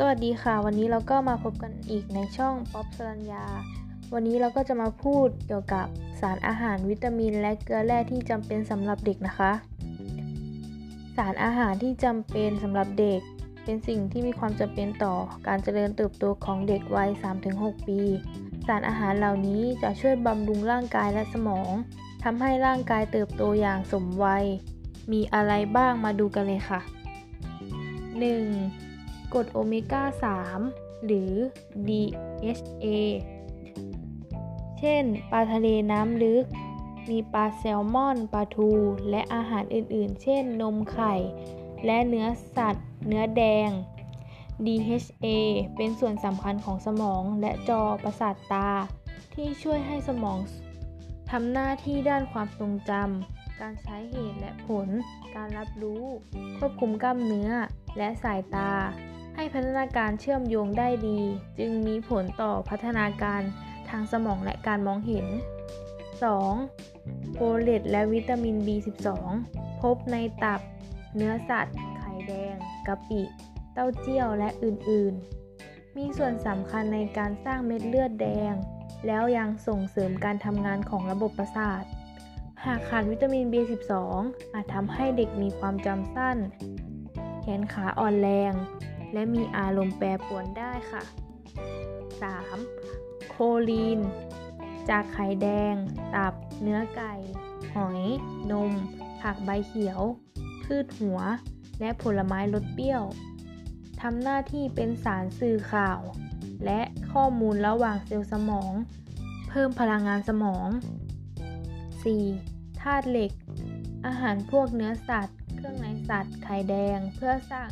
สวัสดีค่ะ วันนี้เราก็มาพบกันอีกในช่องป๊อปสรัญญา วันนี้เราก็จะมาพูดเกี่ยวกับสารอาหารวิตามิน และเกลือแร่ที่จำเป็นสำหรับเด็กนะคะ สารอาหารที่จำเป็นสำหรับเด็ก เป็นสิ่งที่มีความจำเป็นต่อการเจริญเติบโตของเด็กวัย 3-6 ปี สารอาหารเหล่านี้จะช่วยบำรุงร่างกายและสมองทำให้ร่างกายเติบโตอย่างสมวัย มีอะไรบ้างมาดูกันเลยค่ะ 1. กรดโอเมก้า 3 หรือ DHA เช่น ปลาทะเลน้ำลึก มีปลาแซลมอน ปลาทู และอาหารอื่นๆ เช่น นมไข่ และเนื้อสัตว์ เนื้อแดง DHA เป็นส่วนสำคัญของสมองและจอประสาทตา ที่ช่วยให้สมองทำหน้าที่ด้านความทรงจำ การใช้เหตุและผล การรับรู้ ควบคุมกล้ามเนื้อ และสายตา ให้พัฒนาการเชื่อมโยงได้ดี จึงมีผลต่อพัฒนาการทางสมองและการมองเห็น 2. โฟเลตและวิตามิน B12 พบในตับ เนื้อสัตว์ ไข่แดง กะปิ เต้าเจี้ยวและอื่นๆ มีส่วนสำคัญในการสร้างเม็ดเลือดแดง แล้วยังส่งเสริมการทำงานของระบบประสาท หากขาดวิตามิน B12 อาจทำให้เด็กมีความจำสั้น แขนขาอ่อนแรง และมีอารมณ์แปรปรวนได้ค่ะ 3. โคลีน จากไข่แดง ตับ เนื้อไก่ หอย นม ผักใบเขียว พืชหัว และผลไม้รสเปรี้ยวทำหน้าที่เป็นสารสื่อข่าว และข้อมูลระหว่างเซลล์สมอง เพิ่มพลังงานสมอง 4. ธาตุเหล็ก อาหารพวกเนื้อสัตว์ เครื่องในสัตว์ ไข่แดง เพื่อสร้าง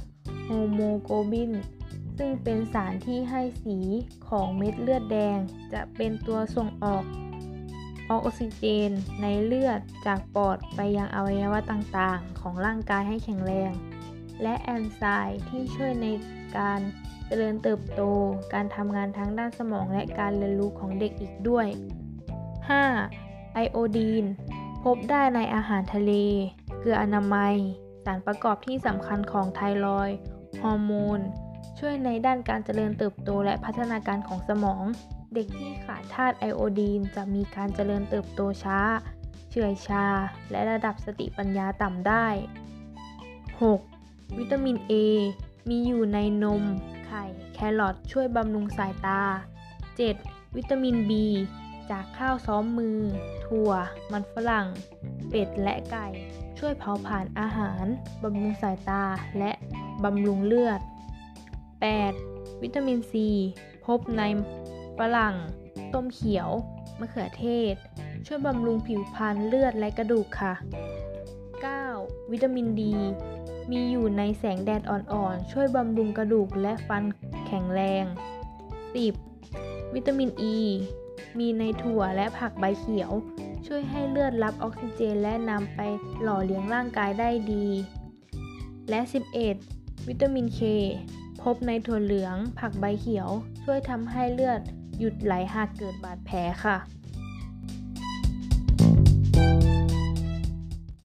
ฮีโมโกลบิน ซึ่งเป็นสารที่ให้สีของเม็ดเลือดแดง จะเป็นตัวส่งออกออกซิเจนในเลือดจากปอดไปยังอวัยวะต่างๆ ของร่างกายให้แข็งแรง และแอนไซม์ที่ช่วยในการเจริญเติบโต การทำงานทั้งด้านสมองและการเรียนรู้ของเด็กอีกด้วย 5. ไอโอดีน พบได้ในอาหารทะเล เกลืออนามัย สารประกอบที่สำคัญของไทรอยด์ ฮอร์โมน ช่วยในด้านการเจริญเติบโตและพัฒนาการของสมอง เด็กที่ขาดธาตุไอโอดีนจะมีการเจริญเติบโตช้า เฉื่อยชา และระดับสติปัญญาต่ำได้ 6. วิตามิน A มีอยู่ในนม ไข่ แครอทช่วยบำรุงสายตา 7. วิตามิน B จากข้าวซ้อมมือ ถั่ว มันฝรั่ง เป็ดและไก่ ช่วยเผาผลาญอาหาร บำรุงสายตาและ บำรุงเลือด 8. วิตามินซี พบในฝรั่ง ต้มเขียว มะเขือเทศ ช่วยบำรุงผิวพรรณเลือดและกระดูกค่ะ 9. วิตามินดี มีอยู่ในแสงแดดอ่อนๆ ช่วยบำรุงกระดูกและฟันแข็งแรง 10. วิตามินอ e, ีมีในถั่วและผักใบเขียว ช่วยให้เลือดรับออกซิเจนและนำไปหล่อเลี้ยงร่างกายได้ดี และ 11 วิตามินเคพบในถั่วเหลือง ผักใบเขียว ช่วยทำให้เลือดหยุดไหลหากเกิดบาดแผลค่ะ